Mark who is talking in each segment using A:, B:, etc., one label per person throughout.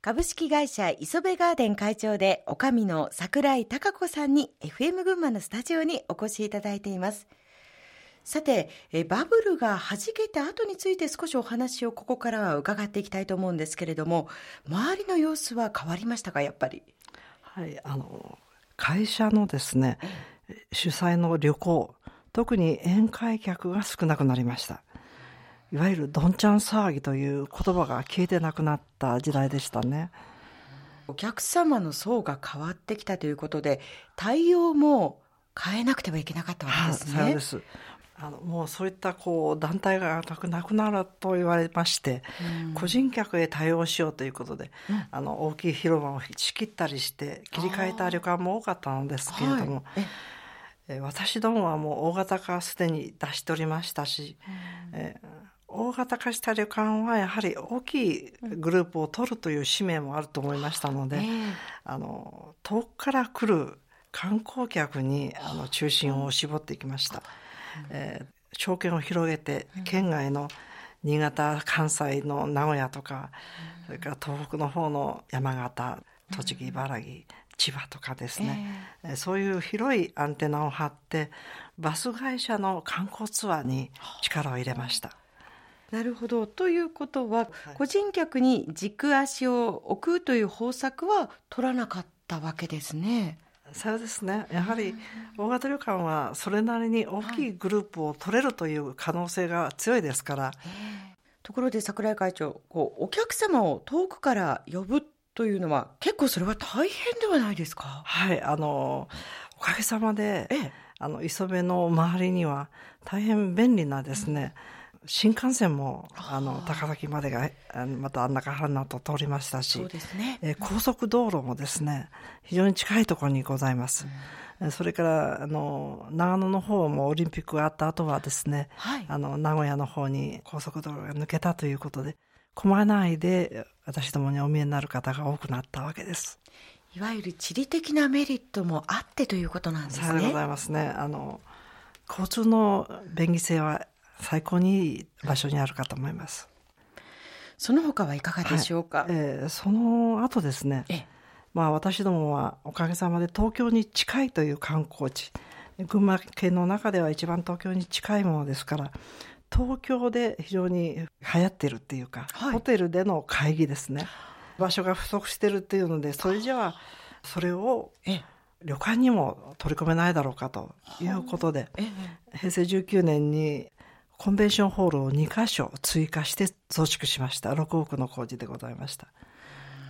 A: 株式会社磯部ガーデン会長で、おかみの桜井貴子さんに FM 群馬のスタジオにお越しいただいています。さて、えバブルが弾けた後について少しお話をここからは伺っていきたいと思うんですけれども、周りの様子は変わりましたか、やっぱり？
B: はい、あの、会社のですね、主催の旅行、特に宴会客が少なくなりました。いわゆるどんちゃん騒ぎという言葉が消えてなくなった時代でしたね。
A: お客様の層が変わってきたということで、対応も変えなくてはいけなかったわけですね。
B: そうです。あのもうそういったこう団体がなくなると言われまして、うん、個人客へ対応しようということで、うん、あの大きい広場を仕切ったりして切り替えた旅館も多かったのですけれども、はい、私どもはもう大型化すでに出しておりましたし、うん、え大型化した旅館はやはり大きいグループを取るという使命もあると思いましたので、あの遠くから来る観光客にあの中心を絞っていきました。えー、証券を広げて県外の新潟関西の名古屋とか、それから東北の方の山形栃木茨城千葉とかですね、えー、そういう広いアンテナを張ってバス会社の観光ツアーに力を入れました。
A: なるほど。ということは、はい、個人客に軸足を置くという方策は取らなかったわけですね。
B: そうですね。やはり大型旅館はそれなりに大きいグループを取れるという可能性が強いですから。はい、
A: ところで桜井会長、こうお客様を遠くから呼ぶというのは結構それは大変ではないですか？
B: はい、あのおかげさまで、ええ、あの磯部の周りには大変便利なですね。うん新幹線も、あの、高崎までが、また中原のと通りましたし、ね。え高速道路もですね、非常に近いところにございます。うん、それから、あの、長野の方もオリンピックがあった後はですね、はい、あの、名古屋の方に高速道路が抜けたということで、混まないで私どもにお見えになる方が多くなったわけです。
A: いわゆる地理的なメリットもあってということなんですね。
B: ございますね。あの、交通の便利性は最高にいい場所にあるかと思います。
A: その他はいかがでしょうか、はい、
B: えー、その後ですね、まあ私どもはおかげさまで東京に近いという観光地、群馬県の中では一番東京に近いものですから、東京で非常に流行ってるっていうか、はい、ホテルでの会議ですね。場所が不足してるっていうので、それじゃあ、それを、旅館にも取り込めないだろうかということで、平成19年にコンベンションホールを2箇所追加して増築しました。6億の工事でございました。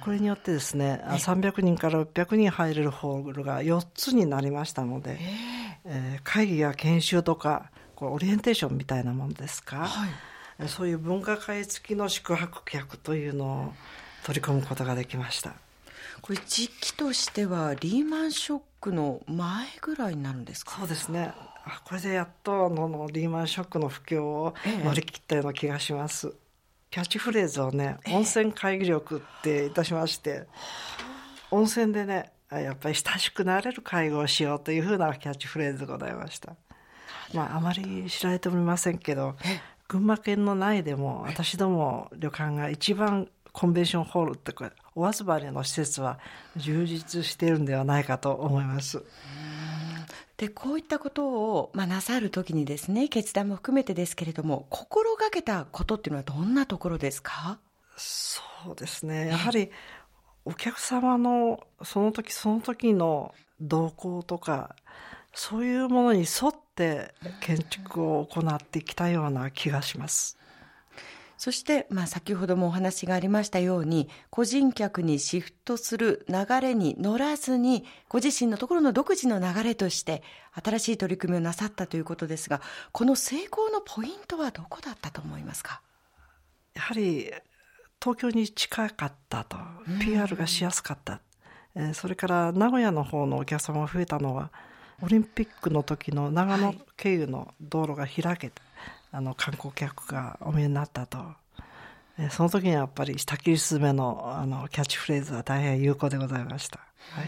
B: これによってですね、300人から600人入れるホールが4つになりましたので、えー、会議や研修とか、これオリエンテーションみたいなものですか、はい、そういう文化会付きの宿泊客というのを取り込むことができました。
A: これ時期としてはリーマンショックの前ぐらいになるんですか？
B: そうですね。これでやっとあのリーマンショックの不況を乗り切ったような気がします。ええ、キャッチフレーズをね、温泉会議力っていたしまして、温泉でね、やっぱり親しくなれる会合をしようというふうなキャッチフレーズでございました。まあ、あまり知られておりませんけど、群馬県の内でも私ども旅館が一番コンベンションホールってこれ、お集まりの施設は充実しているんではないかと思います。
A: で、こういったことを、まあ、なさるときにですね、決断も含めてですけれども、心がけたことっていうのはどんなところですか？
B: そうですね。やはり、お客様のその時その時の動向とか、そういうものに沿って建築を行ってきたような気がします。
A: そして、まあ先ほどもお話がありましたように、個人客にシフトする流れに乗らずに、ご自身のところの独自の流れとして、新しい取り組みをなさったということですが、この成功のポイントはどこだったと思いますか？
B: やはり、東京に近かったと、PR がしやすかった。えそれから名古屋の方のお客様が増えたのは、オリンピックの時の長野経由の道路が開けて、あの観光客がお見えになったと。その時にはやっぱり下切りすめのあのキャッチフレーズは大変有効でございました。はい。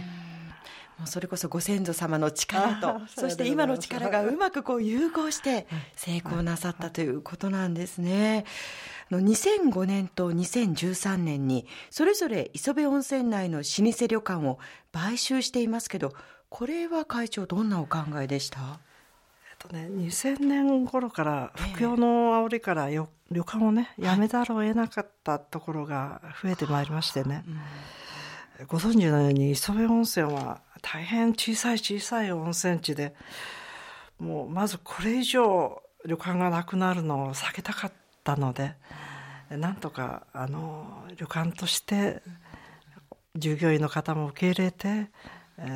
A: もうそれこそご先祖様の力と、そして今の力がうまくこう融合して成功なさったということなんですね。の2005年と2013年にそれぞれ磯部温泉内の老舗旅館を買収していますけどこれは会長どんなお考えでした？
B: とね、2000年頃から不況の煽りから旅館をねやめざるを得なかったところが増えてまいりましてね、うん、ご存知のように磯部温泉は大変小さい小さい温泉地でもうまずこれ以上旅館がなくなるのを避けたかったのでなんとかあの旅館として従業員の方も受け入れて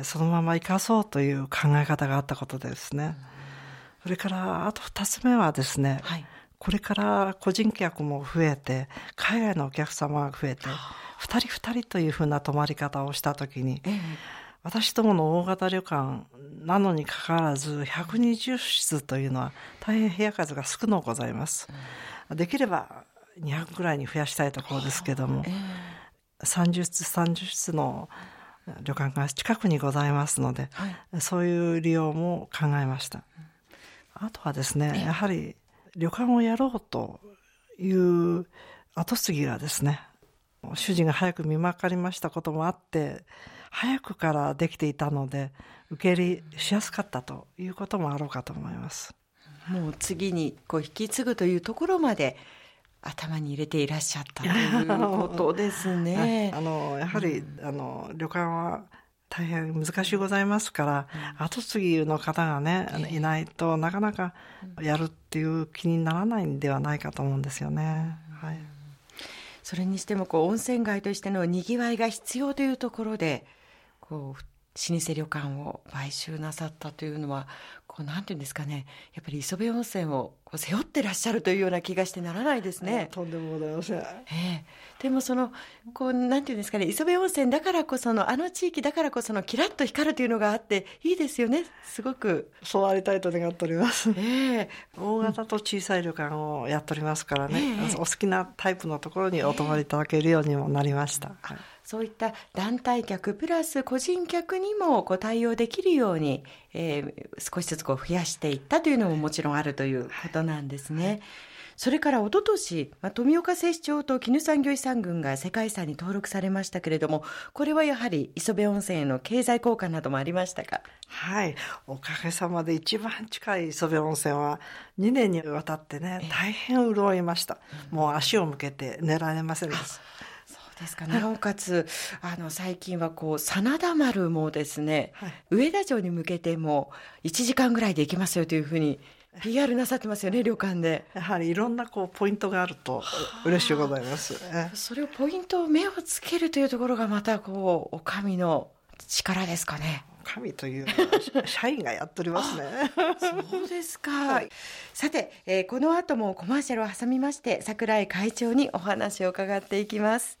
B: そのまま生かそうという考え方があったことですね。それからあと2つ目はですね、はい、これから個人客も増えて海外のお客様が増えて2人2人というふうな泊まり方をした時に、ええ、私どもの大型旅館なのにかかわらず120室というのは大変部屋数が少のございます。できれば200ぐらいに増やしたいところですけども、えー、30室30室の旅館が近くにございますので、はい、そういう利用も考えました。あとはですね、やはり旅館をやろうという後継ぎがですね、主人が早く見まかりましたこともあって、早くからできていたので受け入れしやすかったということもあろうかと思います。
A: もう次にこう引き継ぐというところまで頭に入れていらっしゃったということですね。
B: あのやはり、うん、あの旅館は大変難しいございますから、うん、後継ぎの方がね、えー、いないとなかなかやるっていう気にならないんではないかと思うんですよね。はい。
A: それにしてもこう温泉街としてのにぎわいが必要というところでこう老舗旅館を買収なさったというのはこうなんていうんですかねやっぱり磯部温泉をこう背負ってらっしゃるというような気がしてならないですね。
B: とんでもございません。え
A: えでもそのこうなんていうんですかね磯部温泉だからこそのあの地域だからこそのキラッと光るというのがあっていいですよねすごく。
B: そうありたいと願っております。ええ大型と小さい旅館をやっておりますからね、ええ、お好きなタイプのところにお泊まりいただけるようにもなりました。えはい
A: そういった団体客プラス個人客にもこう対応できるように、えー、少しずつこう増やしていったというのももちろんあるということなんですね。はいそれから一昨年、まあ、富岡製糸町と絹産業遺産群が世界遺産に登録されましたけれども、これはやはり磯部温泉への経済効果などもありましたか？
B: はい。おかげさまで一番近い磯部温泉は2年にわたってね、大変潤いました。もう足を向けて寝られませんでした。
A: ですかなおかつあの最近はこう真田丸もですね、はい、上田城に向けても1時間ぐらいで行けますよというふうに PR なさってますよね旅館で。
B: やはりいろんなこうポイントがあると嬉しいございます、
A: それをポイントを目をつけるというところがまたこうお上の力ですかね。
B: 神という社員がやっておりますね。
A: そうですか。はい、さて、えー、この後もコマーシャルを挟みまして、櫻井会長にお話を伺っていきます。